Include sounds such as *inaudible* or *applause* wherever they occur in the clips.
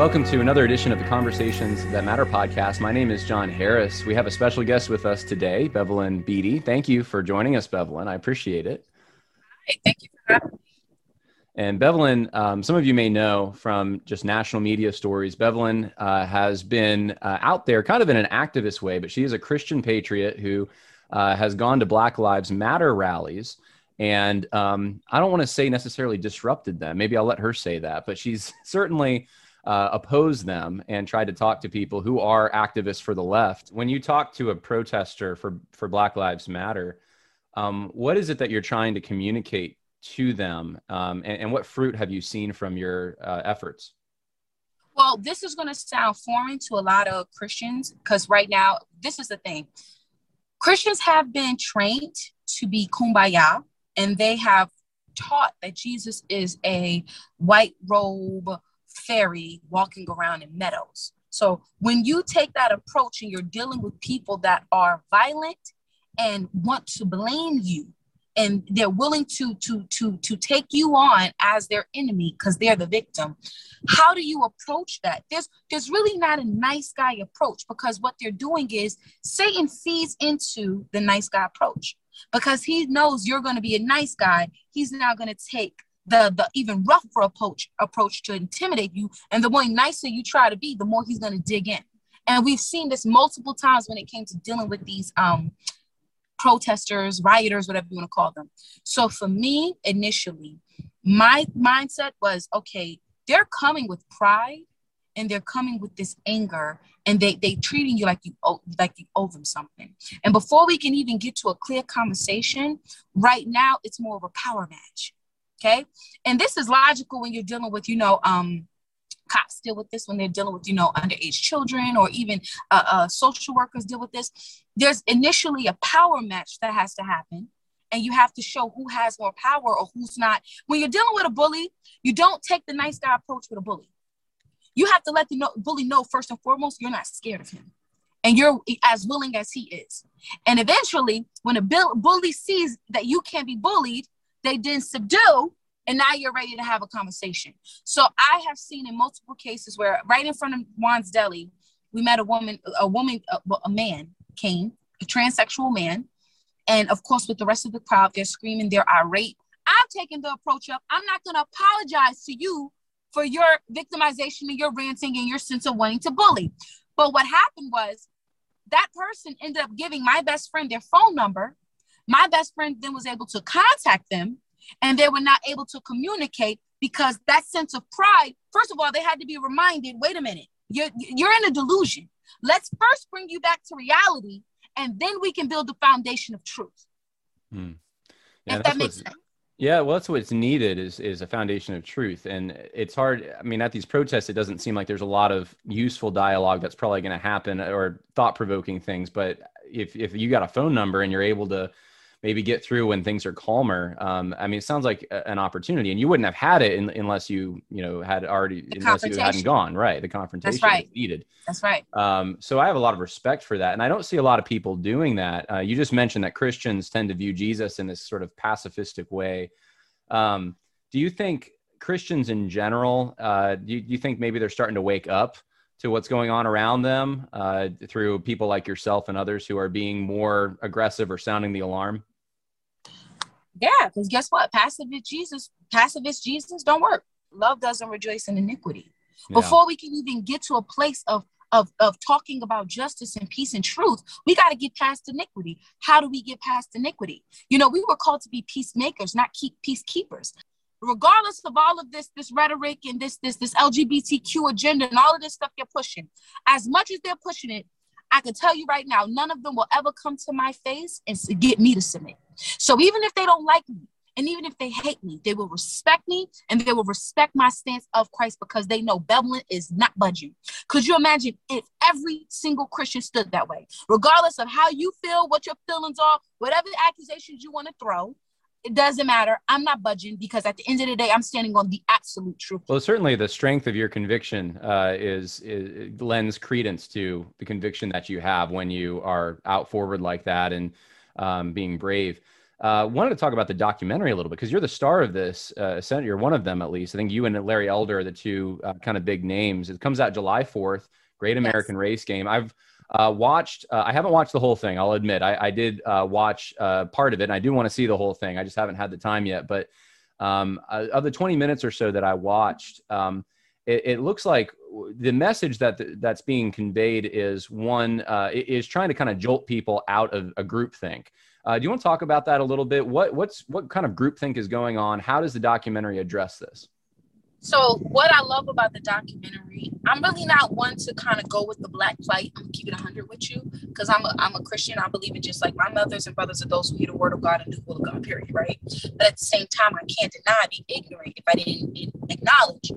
Welcome to another edition of the Conversations That Matter podcast. My name is John Harris. We have a special guest with us today, Bevelyn Beatty. Thank you for joining us, Bevelyn. I appreciate it. Hey, thank you for having me. And Bevelyn, um, some of you may know from just national media stories, Bevelyn uh, has been uh, out there kind of in an activist way, but she is a Christian patriot who uh, has gone to Black Lives Matter rallies. And um, I don't want to say necessarily disrupted them. Maybe I'll let her say that, but she's *laughs* certainly uh, oppose them and tried to talk to people who are activists for the left. When you talk to a protester for for Black Lives Matter, um, what is it that you're trying to communicate to them, um, and, and, what fruit have you seen from your uh, efforts? Well, this is going to sound foreign to a lot of Christians because right now, this is the thing: Christians have been trained to be kumbaya, and they have taught that Jesus is a white robe fairy walking around in meadows. So when you take that approach and you're dealing with people that are violent and want to blame you and they're willing to to to to take you on as their enemy because they're the victim how do you approach that there's there's really not a nice guy approach because what they're doing is satan feeds into the nice guy approach because he knows you're going to be a nice guy he's now going to take the the even rougher approach approach to intimidate you. And the more nicer you try to be the more he's going to dig in. And we've seen this multiple times when it came to dealing with these um protesters rioters whatever you want to call them. So for me initially my mindset was okay they're coming with pride and they're coming with this anger and they they treating you like you owe, like you owe them something. And before we can even get to a clear conversation right now it's more of a power match Okay. And this is logical when you're dealing with, you know, um, cops deal with this when they're dealing with, you know, underage children or even uh, uh, social workers deal with this. There's initially a power match that has to happen. And you have to show who has more power or who's not. When you're dealing with a bully, you don't take the nice guy approach with a bully. You have to let the bully know first and foremost, you're not scared of him and you're as willing as he is. And eventually, when a bully sees that you can't be bullied, they didn't subdue and now you're ready to have a conversation. So i have seen in multiple cases where right in front of juan's deli we met a woman a woman a, a man came a transsexual man. And of course with the rest of the crowd they're screaming they're irate. I'm taking the approach of i'm not going to apologize to you for your victimization and your ranting and your sense of wanting to bully. But what happened was that person ended up giving my best friend their phone number my best friend then was able to contact them and they were not able to communicate because that sense of pride, first of all, they had to be reminded wait a minute, you're, you're in a delusion. Let's first bring you back to reality and then we can build the foundation of truth. Hmm. Yeah, if that makes sense. Yeah, well, that's what's needed is is a foundation of truth, and it's hard. I mean, at these protests, it doesn't seem like there's a lot of useful dialogue that's probably going to happen or thought provoking things. But if if you got a phone number and you're able to maybe get through when things are calmer. Um, I mean, it sounds like a, an opportunity, and you wouldn't have had it in, unless you, you know, had already unless you hadn't gone right. The confrontation That's right. needed. That's right. Um, so I have a lot of respect for that, and I don't see a lot of people doing that. Uh, you just mentioned that Christians tend to view Jesus in this sort of pacifistic way. Um, do you think Christians in general? Uh, do, you, do you think maybe they're starting to wake up? to what's going on around them uh, through people like yourself and others who are being more aggressive or sounding the alarm? Yeah, because guess what? Pacifist Jesus, pacifist Jesus don't work. Love doesn't rejoice in iniquity. Yeah. Before we can even get to a place of of, of talking about justice and peace and truth, we got to get past iniquity. How do we get past iniquity? You know, we were called to be peacemakers, not keep peacekeepers. Regardless of all of this, this rhetoric and this this this LGBTQ agenda and all of this stuff they're pushing, as much as they're pushing it, I can tell you right now, none of them will ever come to my face and get me to submit. So even if they don't like me, and even if they hate me, they will respect me and they will respect my stance of Christ because they know Bevelyn is not budging. Could you imagine if every single Christian stood that way? Regardless of how you feel, what your feelings are, whatever accusations you want to throw, it doesn't matter. I'm not budging because at the end of the day, I'm standing on the absolute truth. Well, certainly the strength of your conviction uh, is, is lends credence to the conviction that you have when you are out forward like that and um, being brave. uh, wanted to talk about the documentary a little bit because you're the star of this. Uh, you're one of them at least. I think you and Larry Elder are the two uh, kind of big names. It comes out July 4th. Great American yes. Race Game. I've uh, watched. Uh, I haven't watched the whole thing. I'll admit. I, I did uh, watch uh, part of it, and I do want to see the whole thing. I just haven't had the time yet. But um, uh, of the 20 minutes or so that I watched, um, it, it, looks like the message that the, that's being conveyed is one uh, is trying to kind of jolt people out of a group think. do you want to talk about that a little bit? What what's what kind of group think is going on? How does the documentary address this? So what I love about the documentary, I'm really not one to kind of go with the black plight. I'm gonna keep it 100 with you because I'm a, I'm a Christian. I believe in just like my mothers and brothers are those who hear the word of God and do the will of God. Period. Right. But at the same time, I can't deny being ignorant if I didn't acknowledge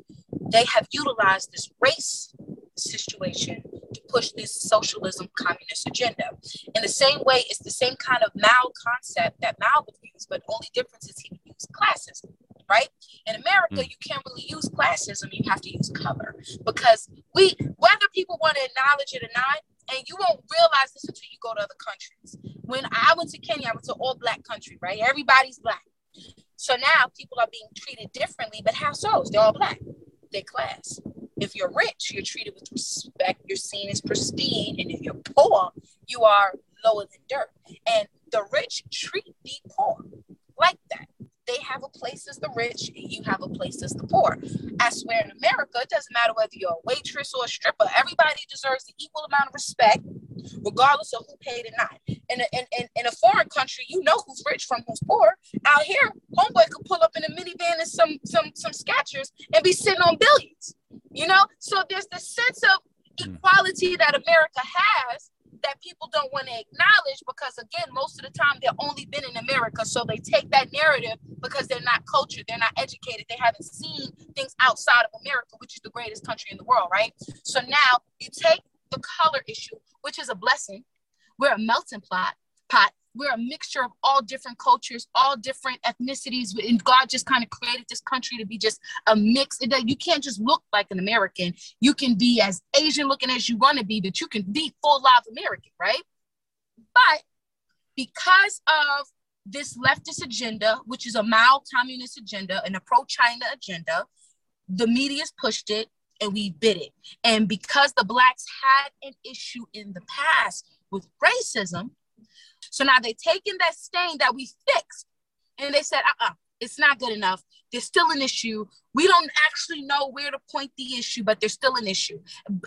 they have utilized this race situation to push this socialism communist agenda. In the same way, it's the same kind of Mao concept that Mao would use, but only difference is he would use classism right? In America, mm. you can't really use classism. You have to use color because we, whether people want to acknowledge it or not, and you won't realize this until you go to other countries. When I went to Kenya, I went to all black country, right? Everybody's black. So now people are being treated differently, but how so? They're all black. They class. If you're rich, you're treated with respect. You're seen as pristine, and if you're poor, you are lower than dirt. And the rich treat the poor like that they have a place as the rich and you have a place as the poor. I swear in America, it doesn't matter whether you're a waitress or a stripper, everybody deserves the equal amount of respect, regardless of who paid or not. In a, in, in, in a foreign country, you know who's rich from who's poor. Out here, homeboy could pull up in a minivan and some some some Skechers and be sitting on billions. You know, so there's the sense of hmm. equality that America has that people don't want to acknowledge because again most of the time they've only been in america so they take that narrative because they're not cultured they're not educated they haven't seen things outside of america which is the greatest country in the world right so now you take the color issue which is a blessing we're a melting pot pot we're a mixture of all different cultures, all different ethnicities, and God just kind of created this country to be just a mix. You can't just look like an American. You can be as Asian looking as you want to be, but you can be full live American, right? But because of this leftist agenda, which is a mild communist agenda and a pro-China agenda, the media's pushed it and we bid it. And because the blacks had an issue in the past with racism, so now they're taking that stain that we fixed and they said, uh uh-uh, uh, it's not good enough. There's still an issue. We don't actually know where to point the issue, but there's still an issue.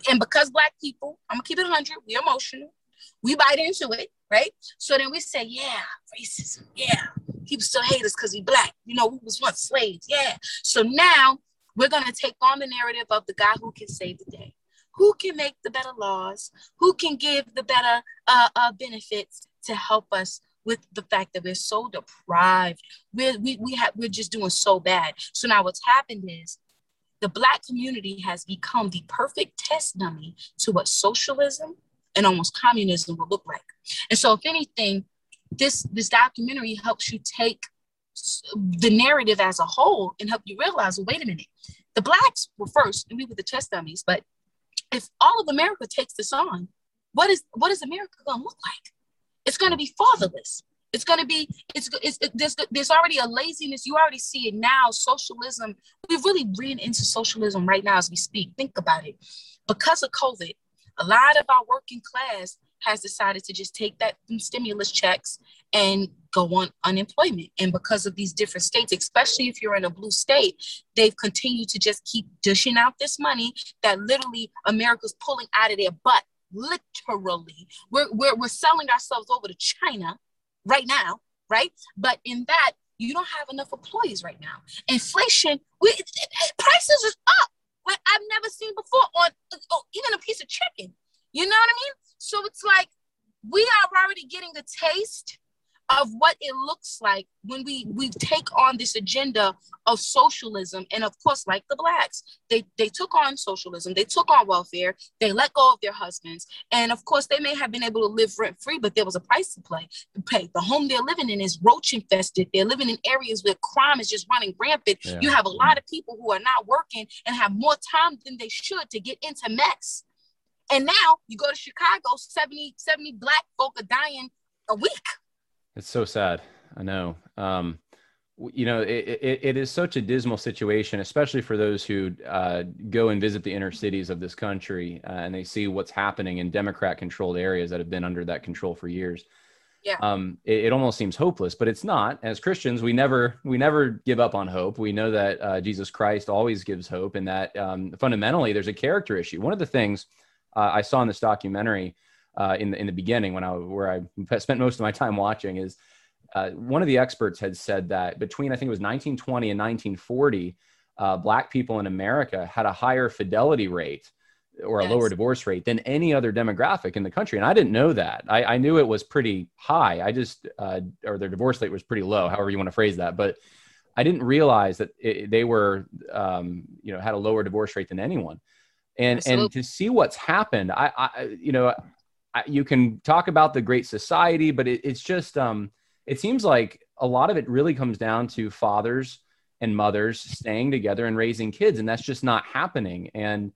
And because Black people, I'm gonna keep it 100, we're emotional. We bite into it, right? So then we say, yeah, racism, yeah. People still hate us because we Black. You know, we was once slaves, yeah. So now we're gonna take on the narrative of the guy who can save the day who can make the better laws, who can give the better uh, uh, benefits to help us with the fact that we're so deprived. We're, we, we have, we're just doing so bad. So now what's happened is the Black community has become the perfect test dummy to what socialism and almost communism will look like. And so if anything, this, this documentary helps you take the narrative as a whole and help you realize, well, wait a minute, the Blacks were first and we were the test dummies, but if all of America takes this on, what is what is America going to look like? It's going to be fatherless. It's going to be it's, it's it, there's there's already a laziness. You already see it now. Socialism. We've really ran into socialism right now as we speak. Think about it. Because of COVID, a lot of our working class has decided to just take that stimulus checks and go on unemployment. And because of these different states, especially if you're in a blue state, they've continued to just keep dishing out this money that literally America's pulling out of their butt. Literally, we're, we're, we're selling ourselves over to China right now, right? But in that, you don't have enough employees right now. Inflation, we, prices is up like I've never seen before on oh, even a piece of chicken. You know what I mean? So it's like we are already getting a taste of what it looks like when we we take on this agenda of socialism and of course like the blacks they they took on socialism they took on welfare they let go of their husbands and of course they may have been able to live rent free but there was a price to play pay. The home they're living in is roach infested. They're living in areas where crime is just running rampant. Yeah. you have a lot of people who are not working and have more time than they should to get into mess. And now you go to Chicago, 70, 70 black folk are dying a week. It's so sad. I know. Um, you know, it, it, it is such a dismal situation, especially for those who uh, go and visit the inner cities of this country uh, and they see what's happening in Democrat controlled areas that have been under that control for years. Yeah. Um, it, it, almost seems hopeless, but it's not. As Christians, we never we never give up on hope. We know that uh, Jesus Christ always gives hope, and that um, fundamentally there's a character issue. One of the things uh, I saw in this documentary uh, in the in the beginning when I where I spent most of my time watching is uh, one of the experts had said that between I think it was 1920 and 1940, uh, black people in America had a higher fidelity rate or a yes. lower divorce rate than any other demographic in the country. And I didn't know that. I, I knew it was pretty high. I just, uh, or their divorce rate was pretty low, however you want to phrase that. But I didn't realize that it, they were, um, you know, had a lower divorce rate than anyone. And, Absolutely. and to see what's happened, I, I you know, you can talk about the great society, but it, it's just, um, it seems like a lot of it really comes down to fathers and mothers staying together and raising kids, and that's just not happening. And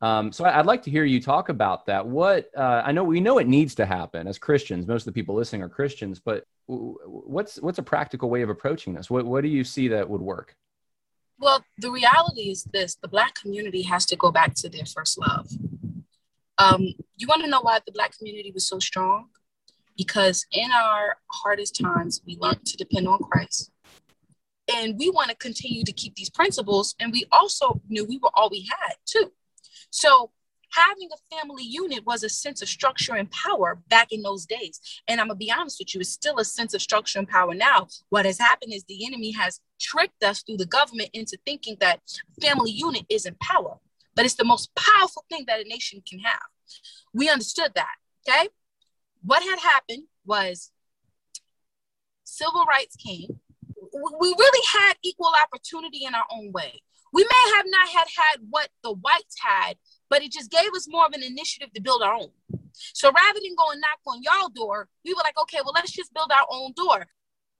um, so I'd like to hear you talk about that. What uh, I know, we know it needs to happen as Christians. Most of the people listening are Christians, but what's what's a practical way of approaching this? What what do you see that would work? Well, the reality is this: the Black community has to go back to their first love. Um, you want to know why the Black community was so strong? because in our hardest times, we learned to depend on Christ. And we want to continue to keep these principles. And we also knew we were all we had, too. So having a family unit was a sense of structure and power back in those days. And I'm to be honest with you, it's still a sense of structure and power now. What has happened is the enemy has tricked us through the government into thinking that family unit isn't power, but it's the most powerful thing that a nation can have. We understood that. Okay what had happened was civil rights came. We really had equal opportunity in our own way. We may have not had had what the whites had, but it just gave us more of an initiative to build our own. So rather than go and knock on y'all door, we were like, okay, well, let's just build our own door.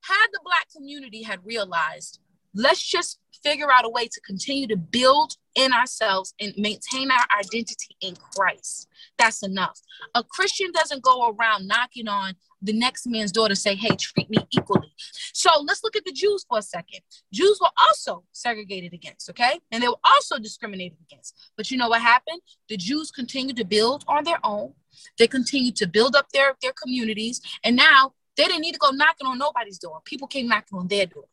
Had the black community had realized, let's just figure out a way to continue to build in ourselves and maintain our identity in Christ. That's enough. A Christian doesn't go around knocking on the next man's door to say, hey, treat me equally. So let's look at the Jews for a second. Jews were also segregated against, okay? And they were also discriminated against. But you know what happened? The Jews continued to build on their own. They continued to build up their, their communities. And now they didn't need to go knocking on nobody's door. People came knocking on their door.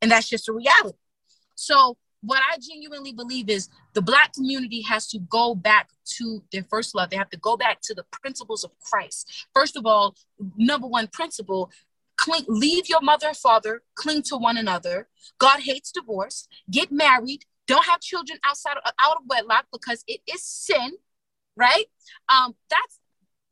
And that's just a reality. So what I genuinely believe is the black community has to go back to their first love. They have to go back to the principles of Christ. First of all, number one principle, cling, leave your mother and father, cling to one another. God hates divorce. Get married. Don't have children outside of, out of wedlock because it is sin, right? Um, that's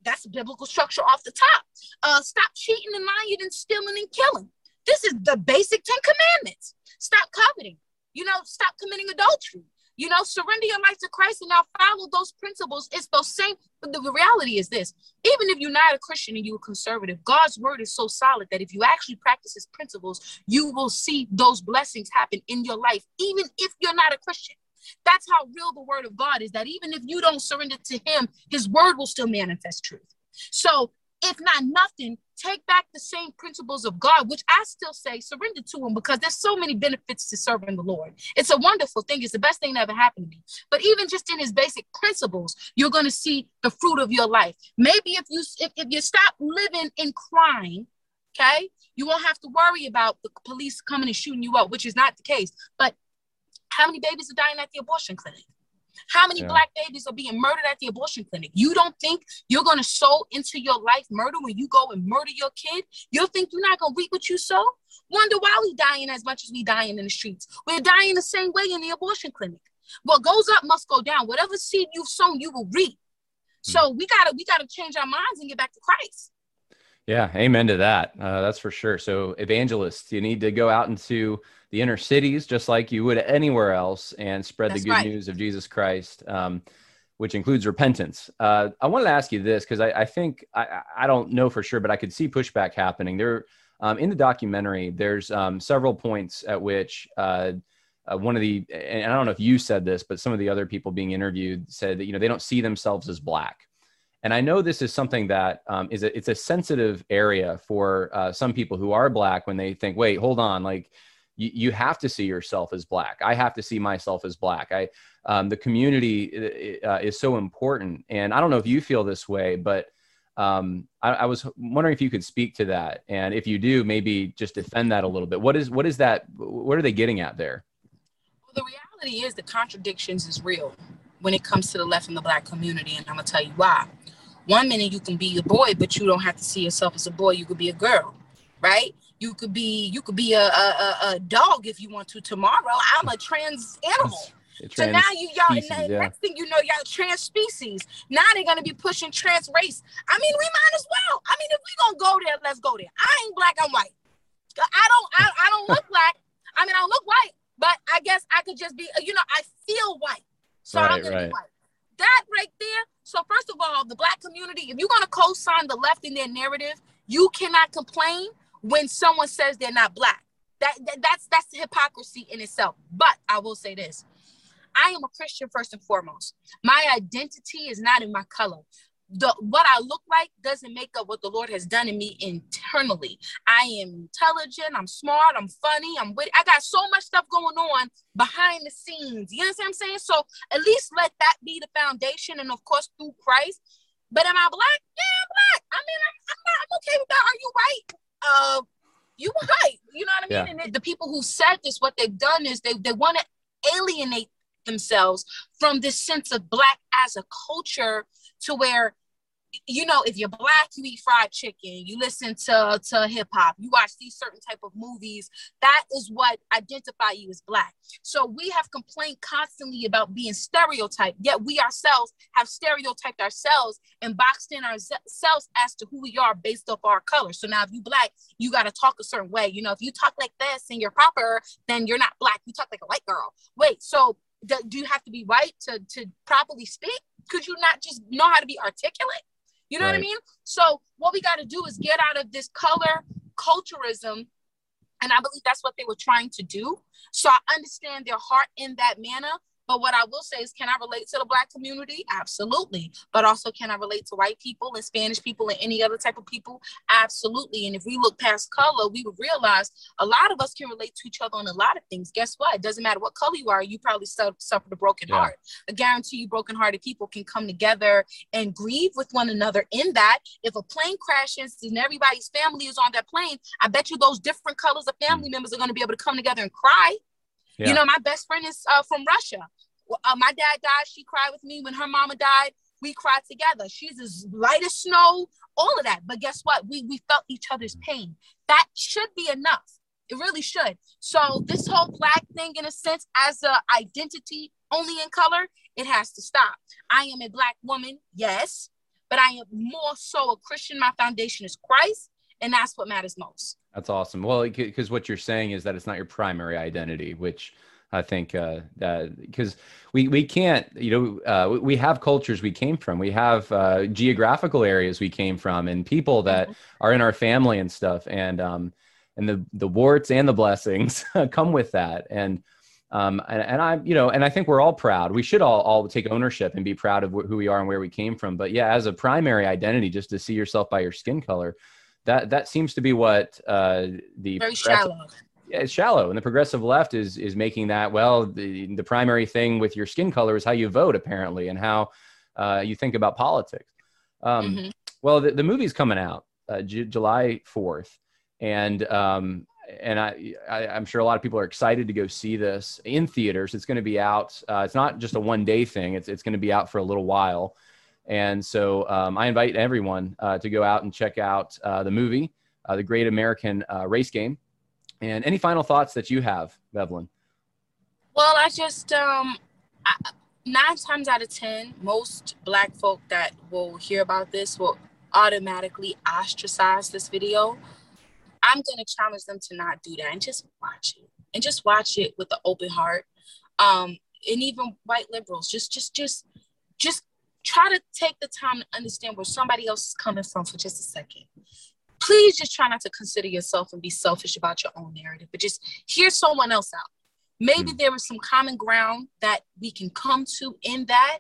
that's biblical structure off the top. Uh, stop cheating and lying and stealing and killing. This is the basic Ten Commandments. Stop coveting you know, stop committing adultery. You know, surrender your life to Christ and now follow those principles. It's those same, but the reality is this even if you're not a Christian and you're a conservative, God's word is so solid that if you actually practice his principles, you will see those blessings happen in your life, even if you're not a Christian. That's how real the word of God is that even if you don't surrender to him, his word will still manifest truth. So if not nothing, take back the same principles of God, which I still say surrender to Him because there's so many benefits to serving the Lord. It's a wonderful thing. It's the best thing that ever happened to me. But even just in His basic principles, you're going to see the fruit of your life. Maybe if you if, if you stop living in crime, okay, you won't have to worry about the police coming and shooting you up, which is not the case. But how many babies are dying at the abortion clinic? How many yeah. black babies are being murdered at the abortion clinic? You don't think you're going to sow into your life murder when you go and murder your kid? You think you're not going to reap what you sow? Wonder why we dying as much as we dying in the streets. We're dying the same way in the abortion clinic. What goes up must go down. Whatever seed you've sown, you will reap. Hmm. So we gotta we gotta change our minds and get back to Christ. Yeah, amen to that. Uh, that's for sure. So evangelists, you need to go out into the inner cities, just like you would anywhere else, and spread That's the good right. news of Jesus Christ, um, which includes repentance. Uh, I wanted to ask you this because I, I, think I, I, don't know for sure, but I could see pushback happening there. Um, in the documentary, there's um, several points at which uh, uh, one of the, and I don't know if you said this, but some of the other people being interviewed said that you know they don't see themselves as black and I know this is something that um, is a, it's a sensitive area for uh, some people who are black when they think, wait, hold on, like you, you have to see yourself as black. I have to see myself as black. I um, the community uh, is so important, and I don't know if you feel this way, but um, I, I, was wondering if you could speak to that, and if you do, maybe just defend that a little bit. What is what is that? What are they getting at there? Well, the reality is the contradictions is real when it comes to the left and the black community, and I'm gonna tell you why. One minute you can be a boy, but you don't have to see yourself as a boy. You could be a girl, right? You could be you could be a, a, a dog if you want to. Tomorrow, I'm a trans animal. *laughs* so now you y'all species, yeah. next thing you know, y'all trans species. Now they're gonna be pushing trans race. I mean, we might as well. I mean, if we gonna go there, let's go there. I ain't black, I'm white. I don't I, I don't look *laughs* black. I mean, I look white, but I guess I could just be, you know, I feel white. So right, I'm gonna right. be white. That right there. So first of all, the black community, if you're gonna co-sign the left in their narrative, you cannot complain when someone says they're not black. That, that that's that's hypocrisy in itself. But I will say this. I am a Christian first and foremost. My identity is not in my color the what I look like doesn't make up what the Lord has done in me internally. I am intelligent, I'm smart, I'm funny, I'm witty. I got so much stuff going on behind the scenes. You understand what I'm saying? So at least let that be the foundation, and of course through Christ. But am I black? Yeah, I'm black. I mean, I'm, I'm, not, I'm okay with that. Are you white? Uh, you white. You know what I mean? Yeah. And the people who said this, what they've done is they they want to alienate themselves from this sense of black as a culture to where you know if you're black you eat fried chicken you listen to to hip hop you watch these certain type of movies that is what identify you as black. So we have complained constantly about being stereotyped yet we ourselves have stereotyped ourselves and boxed in ourselves as to who we are based off our color. So now if you black you got to talk a certain way. You know if you talk like this and you're proper then you're not black. You talk like a white girl. Wait so do you have to be white to to properly speak? Could you not just know how to be articulate? You know right. what I mean? So what we got to do is get out of this color culturism. And I believe that's what they were trying to do. So I understand their heart in that manner. But what I will say is, can I relate to the Black community? Absolutely. But also, can I relate to white people and Spanish people and any other type of people? Absolutely. And if we look past color, we would realize a lot of us can relate to each other on a lot of things. Guess what? It doesn't matter what color you are, you probably suffered a broken yeah. heart. I guarantee you, broken-hearted people can come together and grieve with one another in that. If a plane crashes and everybody's family is on that plane, I bet you those different colors of family mm. members are going to be able to come together and cry. Yeah. You know, my best friend is uh, from Russia. Uh, my dad died. She cried with me when her mama died. We cried together. She's as light as snow, all of that. But guess what? We we felt each other's pain. That should be enough. It really should. So this whole black thing, in a sense, as a identity only in color, it has to stop. I am a black woman, yes, but I am more so a Christian. My foundation is Christ, and that's what matters most. That's awesome. Well, because what you're saying is that it's not your primary identity, which I think because uh, we we can't you know uh, we have cultures we came from we have uh, geographical areas we came from and people that mm-hmm. are in our family and stuff and um, and the the warts and the blessings *laughs* come with that and um, and, and I'm you know and I think we're all proud we should all all take ownership and be proud of wh- who we are and where we came from but yeah as a primary identity just to see yourself by your skin color that that seems to be what uh, the very shallow. It's shallow and the progressive left is is making that well the, the primary thing with your skin color is how you vote apparently and how uh, you think about politics. Um, mm-hmm. well the, the movie's coming out uh, J- july 4th and um, and I, I am sure a lot of people are excited to go see this in theaters. It's going to be out uh, it's not just a one day thing it's, it's going to be out for a little while and so um, i invite everyone uh, to go out and check out uh, the movie uh, the great american race game and any final thoughts that you have, Bevelyn? Well, I just um, I, nine times out of ten, most Black folk that will hear about this will automatically ostracize this video. I'm gonna challenge them to not do that and just watch it and just watch it with an open heart. Um, and even white liberals, just just just just try to take the time to understand where somebody else is coming from for just a second please just try not to consider yourself and be selfish about your own narrative, but just hear someone else out. Maybe mm. there is some common ground that we can come to in that.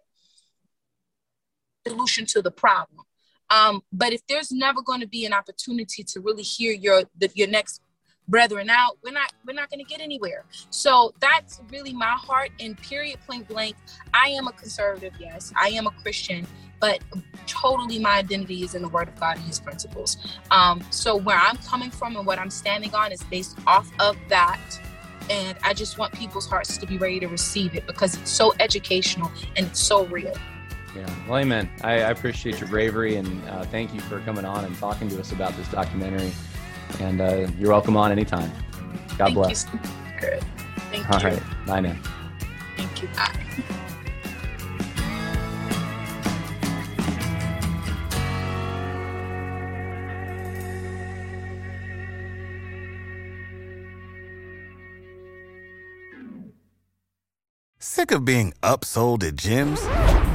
solution to the problem. Um, but if there's never going to be an opportunity to really hear your the, your next brethren out, we're not we're not going to get anywhere. So that's really my heart. And period, point blank, I am a conservative. Yes, I am a Christian, but totally my identity is in the Word of God and His principles. Um, so where I'm coming from and what I'm standing on is based off of that. And I just want people's hearts to be ready to receive it because it's so educational and it's so real. Yeah, well, amen. I, I appreciate your bravery and uh, thank you for coming on and talking to us about this documentary. And uh, you're welcome on anytime. God Thank bless. You. Good. Thank All you. right. Bye now. Thank you. Bye. Sick of being upsold at gyms?